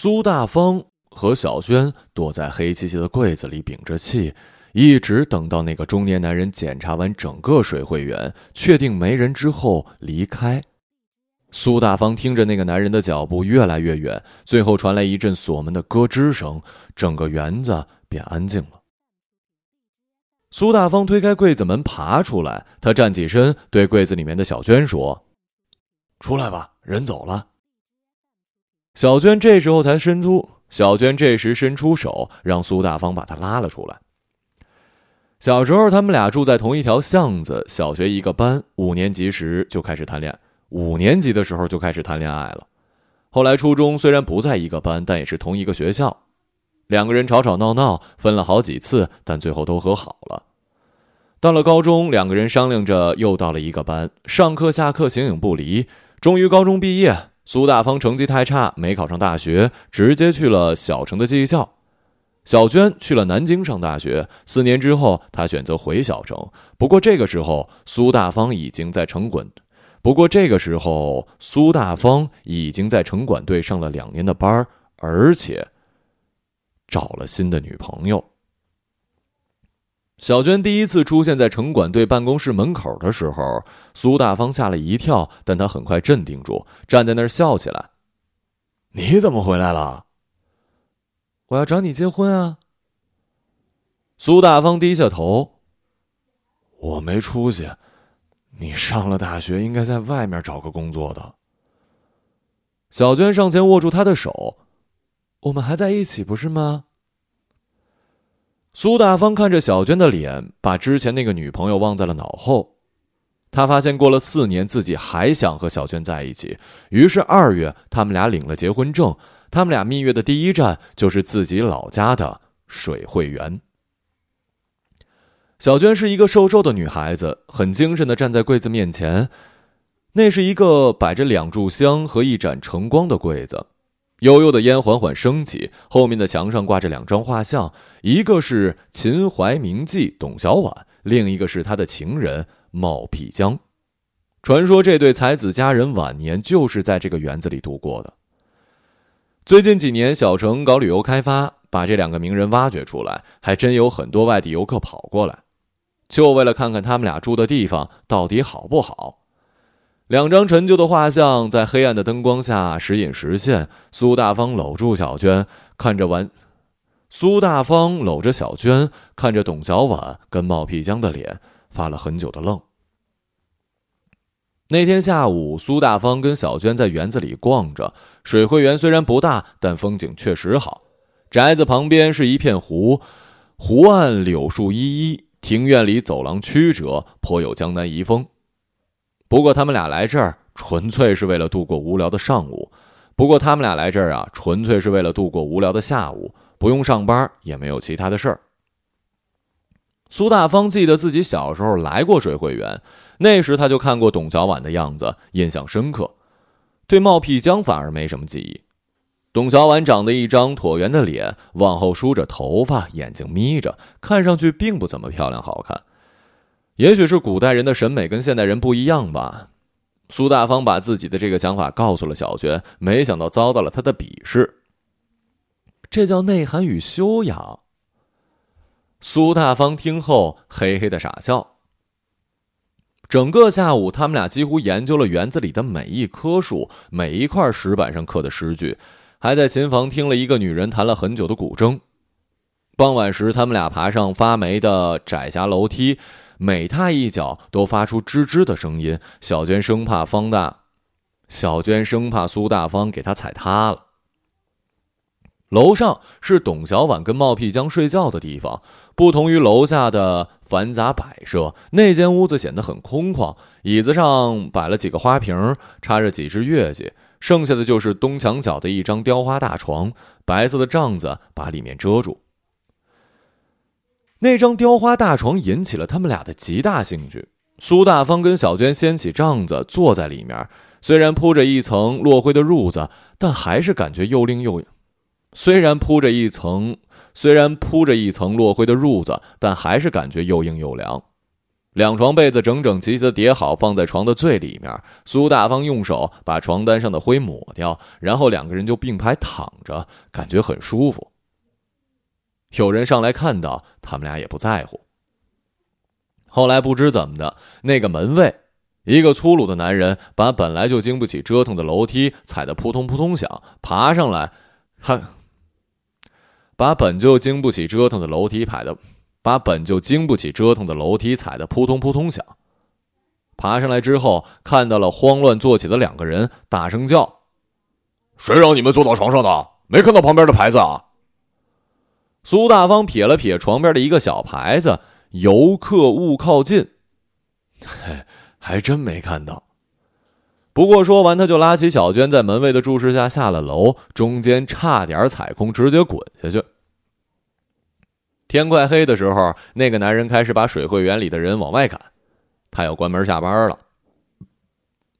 苏大方和小娟躲在黑漆漆的柜子里，屏着气，一直等到那个中年男人检查完整个水会员，确定没人之后离开。苏大方听着那个男人的脚步越来越远，最后传来一阵锁门的咯吱声，整个园子便安静了。苏大方推开柜子门，爬出来，他站起身，对柜子里面的小娟说：“出来吧，人走了。”小娟这时候才伸出，小娟这时伸出手，让苏大方把她拉了出来。小时候，他们俩住在同一条巷子，小学一个班，五年级时就开始谈恋爱。五年级的时候就开始谈恋爱了，后来初中虽然不在一个班，但也是同一个学校。两个人吵吵闹闹，分了好几次，但最后都和好了。到了高中，两个人商量着又到了一个班，上课下课形影不离。终于高中毕业，苏大方成绩太差，没考上大学，直接去了小城的技校。小娟去了南京上大学。四年之后，她选择回小城。不过这个时候，苏大方已经在城管。不过这个时候，苏大方已经在城管队上了两年的班而且找了新的女朋友。小娟第一次出现在城管队办公室门口的时候，苏大方吓了一跳，但他很快镇定住，站在那儿笑起来：“你怎么回来了？我要找你结婚啊！”苏大方低下头：“我没出息。”你上了大学，应该在外面找个工作的。小娟上前握住他的手，我们还在一起，不是吗？苏大方看着小娟的脸，把之前那个女朋友忘在了脑后。他发现过了四年，自己还想和小娟在一起。于是二月，他们俩领了结婚证。他们俩蜜月的第一站就是自己老家的水会园。小娟是一个瘦瘦的女孩子，很精神的站在柜子面前。那是一个摆着两炷香和一盏晨光的柜子，悠悠的烟缓缓升起。后面的墙上挂着两张画像，一个是秦淮名妓董小宛，另一个是他的情人冒辟疆。传说这对才子佳人晚年就是在这个园子里度过的。最近几年，小城搞旅游开发，把这两个名人挖掘出来，还真有很多外地游客跑过来。就为了看看他们俩住的地方到底好不好。两张陈旧的画像在黑暗的灯光下时隐时现。苏大方搂住小娟，看着玩。苏大方搂着小娟，看着董小宛跟冒辟疆的脸，发了很久的愣。那天下午，苏大方跟小娟在园子里逛着。水会园虽然不大，但风景确实好。宅子旁边是一片湖，湖岸柳树依依。庭院里走廊曲折，颇有江南遗风。不过他们俩来这儿纯粹是为了度过无聊的上午。不过他们俩来这儿啊，纯粹是为了度过无聊的下午，不用上班，也没有其他的事儿。苏大方记得自己小时候来过水会园，那时他就看过董小宛的样子，印象深刻。对冒辟疆反而没什么记忆。董小宛长得一张椭圆的脸，往后梳着头发，眼睛眯着，看上去并不怎么漂亮好看。也许是古代人的审美跟现代人不一样吧。苏大方把自己的这个想法告诉了小娟，没想到遭到了她的鄙视。这叫内涵与修养。苏大方听后嘿嘿的傻笑。整个下午，他们俩几乎研究了园子里的每一棵树，每一块石板上刻的诗句。还在琴房听了一个女人弹了很久的古筝。傍晚时，他们俩爬上发霉的窄狭楼梯，每踏一脚都发出吱吱的声音。小娟生怕方大，小娟生怕苏大方给她踩塌了。楼上是董小宛跟冒辟疆睡觉的地方，不同于楼下的繁杂摆设，那间屋子显得很空旷。椅子上摆了几个花瓶，插着几只月季。剩下的就是东墙角的一张雕花大床，白色的帐子把里面遮住。那张雕花大床引起了他们俩的极大兴趣。苏大方跟小娟掀起帐子坐在里面，虽然铺着一层落灰的褥子，但还是感觉又硬又……虽然铺着一层，虽然铺着一层落灰的褥子，但还是感觉又硬又凉。两床被子整整齐齐的叠好，放在床的最里面。苏大方用手把床单上的灰抹掉，然后两个人就并排躺着，感觉很舒服。有人上来看到，他们俩也不在乎。后来不知怎么的，那个门卫，一个粗鲁的男人，把本来就经不起折腾的楼梯踩得扑通扑通响，爬上来，还把本就经不起折腾的楼梯踩的，把本就经不起折腾的楼梯踩得扑通扑通响。爬上来之后，看到了慌乱坐起的两个人，大声叫：“谁让你们坐到床上的？没看到旁边的牌子啊？”苏大方撇了撇床边的一个小牌子。游客勿靠近，还真没看到。不过说完，他就拉起小娟，在门卫的注视下下了楼，中间差点踩空，直接滚下去。天快黑的时候，那个男人开始把水会园里的人往外赶，他要关门下班了。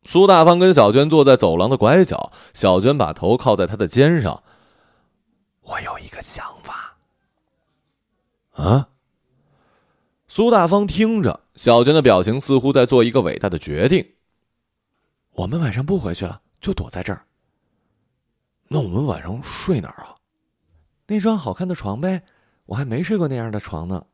苏大方跟小娟坐在走廊的拐角，小娟把头靠在他的肩上。我有一个想。啊？苏大方听着，小娟的表情似乎在做一个伟大的决定。我们晚上不回去了，就躲在这儿。那我们晚上睡哪儿啊？那张好看的床呗，我还没睡过那样的床呢。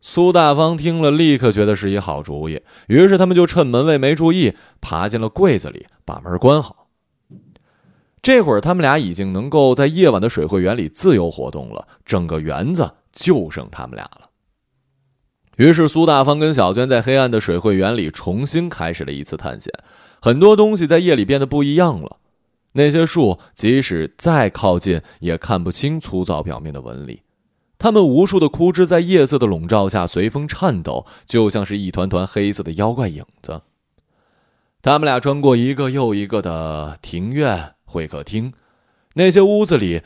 苏大方听了，立刻觉得是一好主意。于是他们就趁门卫没注意，爬进了柜子里，把门关好。这会儿，他们俩已经能够在夜晚的水会园里自由活动了。整个园子就剩他们俩了。于是，苏大方跟小娟在黑暗的水会园里重新开始了一次探险。很多东西在夜里变得不一样了。那些树，即使再靠近，也看不清粗糙表面的纹理。它们无数的枯枝在夜色的笼罩下随风颤抖，就像是一团团黑色的妖怪影子。他们俩穿过一个又一个的庭院、会客厅，那些屋子里，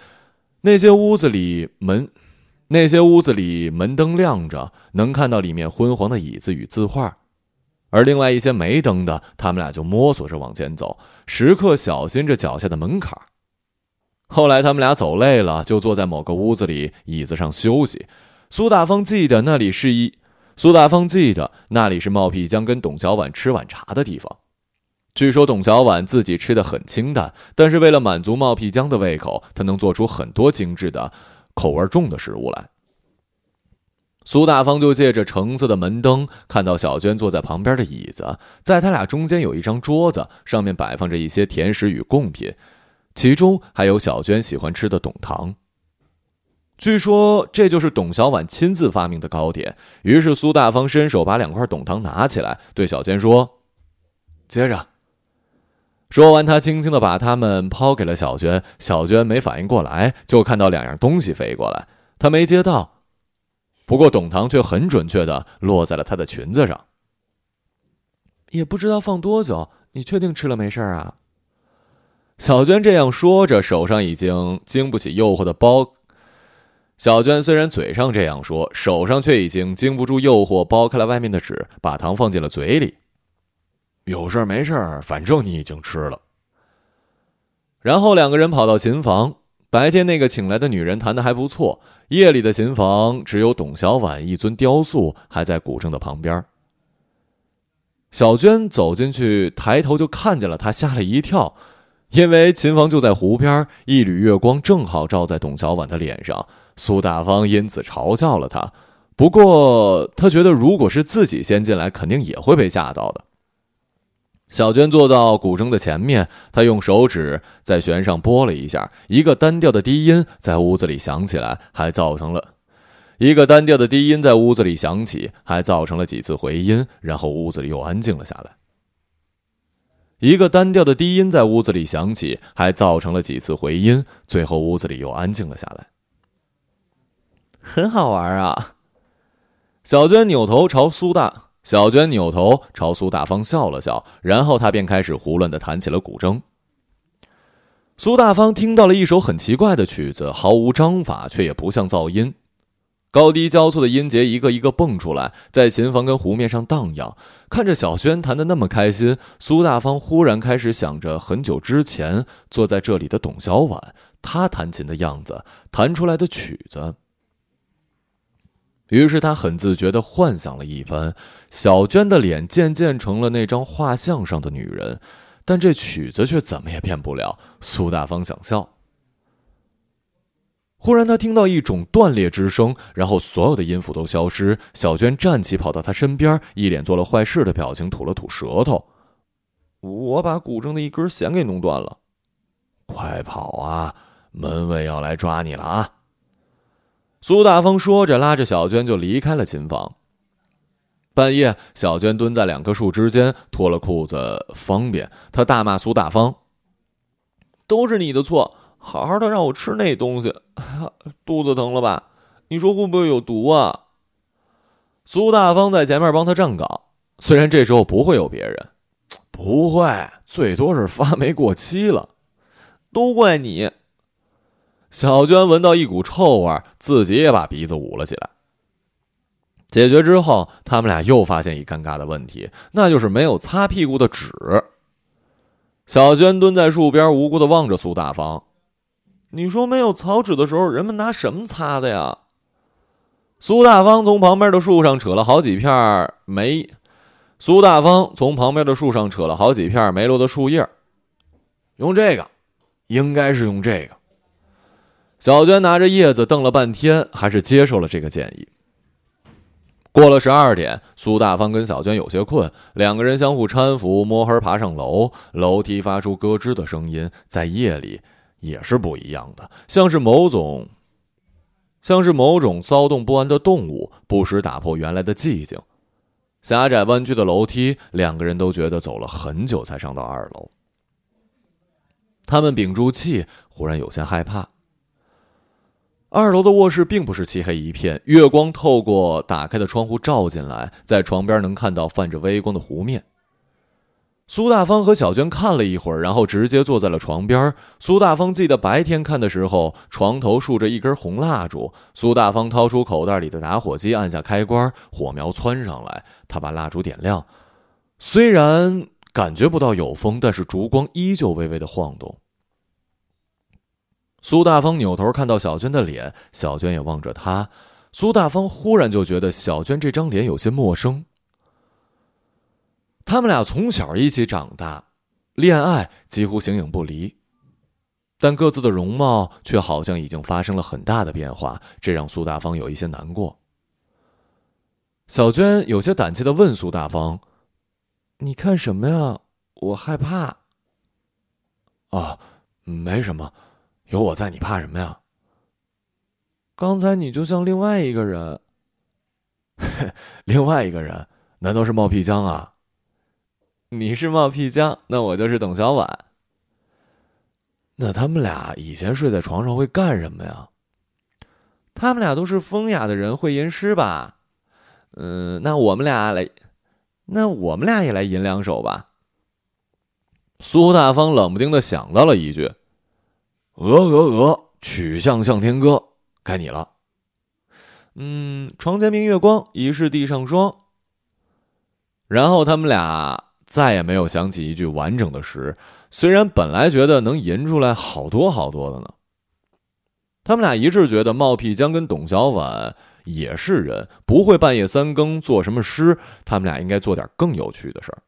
那些屋子里门。那些屋子里门灯亮着，能看到里面昏黄的椅子与字画，而另外一些没灯的，他们俩就摸索着往前走，时刻小心着脚下的门槛。后来他们俩走累了，就坐在某个屋子里椅子上休息。苏大方记得那里是一，苏大方记得那里是冒辟疆跟董小宛吃晚茶的地方。据说董小宛自己吃的很清淡，但是为了满足冒辟江的胃口，他能做出很多精致的。口味重的食物来。苏大方就借着橙色的门灯，看到小娟坐在旁边的椅子，在他俩中间有一张桌子，上面摆放着一些甜食与贡品，其中还有小娟喜欢吃的董糖。据说这就是董小宛亲自发明的糕点。于是苏大方伸手把两块董糖拿起来，对小娟说：“接着。”说完，他轻轻的把它们抛给了小娟。小娟没反应过来，就看到两样东西飞过来，她没接到。不过董糖却很准确的落在了她的裙子上。也不知道放多久，你确定吃了没事啊？小娟这样说着，手上已经经不起诱惑的剥。小娟虽然嘴上这样说，手上却已经经不住诱惑，剥开了外面的纸，把糖放进了嘴里。有事没事反正你已经吃了。然后两个人跑到琴房。白天那个请来的女人弹的还不错，夜里的琴房只有董小宛一尊雕塑还在古筝的旁边。小娟走进去，抬头就看见了他，吓了一跳，因为琴房就在湖边，一缕月光正好照在董小宛的脸上。苏大方因此嘲笑了他，不过他觉得如果是自己先进来，肯定也会被吓到的。小娟坐到古筝的前面，她用手指在弦上拨了一下，一个单调的低音在屋子里响起来，还造成了一个单调的低音在屋子里响起，还造成了几次回音，然后屋子里又安静了下来。一个单调的低音在屋子里响起，还造成了几次回音，最后屋子里又安静了下来。很好玩啊！小娟扭头朝苏大。小娟扭头朝苏大方笑了笑，然后她便开始胡乱的弹起了古筝。苏大方听到了一首很奇怪的曲子，毫无章法，却也不像噪音，高低交错的音节一个一个蹦出来，在琴房跟湖面上荡漾。看着小娟弹的那么开心，苏大方忽然开始想着很久之前坐在这里的董小宛，她弹琴的样子，弹出来的曲子。于是他很自觉的幻想了一番，小娟的脸渐渐成了那张画像上的女人，但这曲子却怎么也变不了苏大方想笑。忽然，他听到一种断裂之声，然后所有的音符都消失。小娟站起，跑到他身边，一脸做了坏事的表情，吐了吐舌头：“我把古筝的一根弦给弄断了。”快跑啊！门卫要来抓你了啊！苏大方说着，拉着小娟就离开了琴房。半夜，小娟蹲在两棵树之间，脱了裤子方便。她大骂苏大方：“都是你的错！”好好的让我吃那东西，肚子疼了吧？你说会不会有毒啊？苏大方在前面帮他站岗，虽然这时候不会有别人，不会，最多是发霉过期了，都怪你。小娟闻到一股臭味，自己也把鼻子捂了起来。解决之后，他们俩又发现一尴尬的问题，那就是没有擦屁股的纸。小娟蹲在树边，无辜的望着苏大方。你说没有草纸的时候，人们拿什么擦的呀？苏大方从旁边的树上扯了好几片梅。苏大方从旁边的树上扯了好几片梅落的树叶，用这个，应该是用这个。小娟拿着叶子瞪了半天，还是接受了这个建议。过了十二点，苏大方跟小娟有些困，两个人相互搀扶，摸黑爬上楼。楼梯发出咯吱的声音，在夜里。也是不一样的，像是某种，像是某种骚动不安的动物，不时打破原来的寂静。狭窄弯曲的楼梯，两个人都觉得走了很久才上到二楼。他们屏住气，忽然有些害怕。二楼的卧室并不是漆黑一片，月光透过打开的窗户照进来，在床边能看到泛着微光的湖面。苏大方和小娟看了一会儿，然后直接坐在了床边。苏大方记得白天看的时候，床头竖着一根红蜡烛。苏大方掏出口袋里的打火机，按下开关，火苗窜上来。他把蜡烛点亮，虽然感觉不到有风，但是烛光依旧微微的晃动。苏大方扭头看到小娟的脸，小娟也望着他。苏大方忽然就觉得小娟这张脸有些陌生。他们俩从小一起长大，恋爱几乎形影不离，但各自的容貌却好像已经发生了很大的变化，这让苏大方有一些难过。小娟有些胆怯的问苏大方：“你看什么呀？我害怕。”“啊，没什么，有我在，你怕什么呀？”“刚才你就像另外一个人。”“另外一个人？难道是冒屁江啊？”你是冒屁江，那我就是董小宛。那他们俩以前睡在床上会干什么呀？他们俩都是风雅的人，会吟诗吧？嗯，那我们俩来，那我们俩也来吟两首吧。苏大方冷不丁的想到了一句：“鹅鹅鹅，曲项向天歌。”该你了。嗯，床前明月光，疑是地上霜。然后他们俩。再也没有想起一句完整的诗，虽然本来觉得能吟出来好多好多的呢。他们俩一致觉得冒辟疆跟董小宛也是人，不会半夜三更做什么诗。他们俩应该做点更有趣的事儿。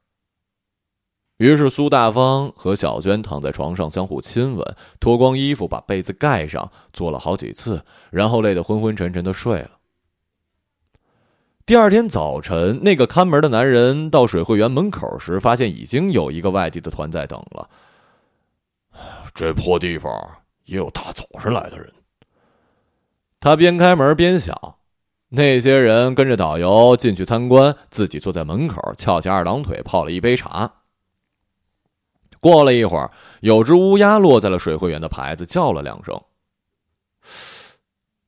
于是苏大方和小娟躺在床上相互亲吻，脱光衣服把被子盖上，做了好几次，然后累得昏昏沉沉的睡了。第二天早晨，那个看门的男人到水会园门口时，发现已经有一个外地的团在等了。这破地方也有大早上来的人。他边开门边想：那些人跟着导游进去参观，自己坐在门口翘起二郎腿泡了一杯茶。过了一会儿，有只乌鸦落在了水会园的牌子，叫了两声。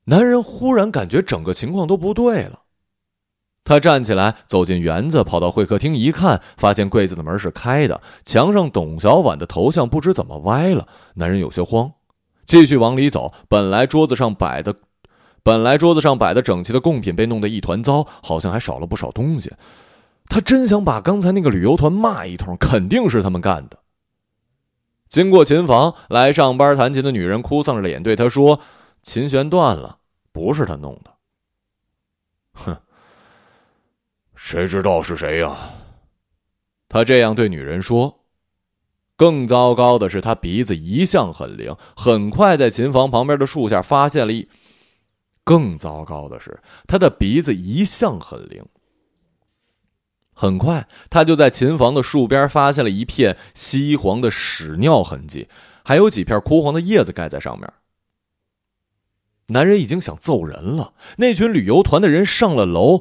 男人忽然感觉整个情况都不对了。他站起来，走进园子，跑到会客厅一看，发现柜子的门是开的，墙上董小宛的头像不知怎么歪了。男人有些慌，继续往里走。本来桌子上摆的，本来桌子上摆的整齐的贡品被弄得一团糟，好像还少了不少东西。他真想把刚才那个旅游团骂一通，肯定是他们干的。经过琴房，来上班弹琴的女人哭丧着脸对他说：“琴弦断了，不是他弄的。”哼，谁知道是谁呀？他这样对女人说。更糟糕的是，他鼻子一向很灵，很快在琴房旁边的树下发现了一。更糟糕的是，他的鼻子一向很灵。很快，他就在琴房的树边发现了一片稀黄的屎尿痕迹，还有几片枯黄的叶子盖在上面。男人已经想揍人了。那群旅游团的人上了楼，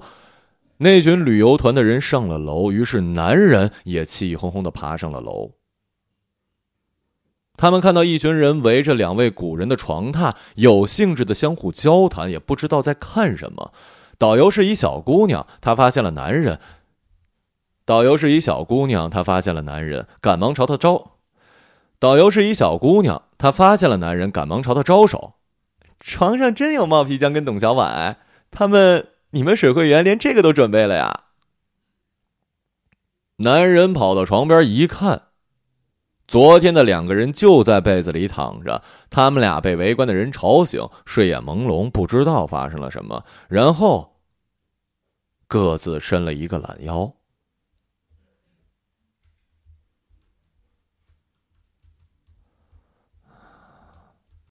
那群旅游团的人上了楼，于是男人也气哄哄的爬上了楼。他们看到一群人围着两位古人的床榻，有兴致的相互交谈，也不知道在看什么。导游是一小姑娘，她发现了男人。导游是一小姑娘，她发现了男人，赶忙朝他招。导游是一小姑娘，她发现了男人，赶忙朝他招手。床上真有冒皮江跟董小宛，他们，你们水会员连这个都准备了呀？男人跑到床边一看，昨天的两个人就在被子里躺着，他们俩被围观的人吵醒，睡眼朦胧，不知道发生了什么，然后各自伸了一个懒腰。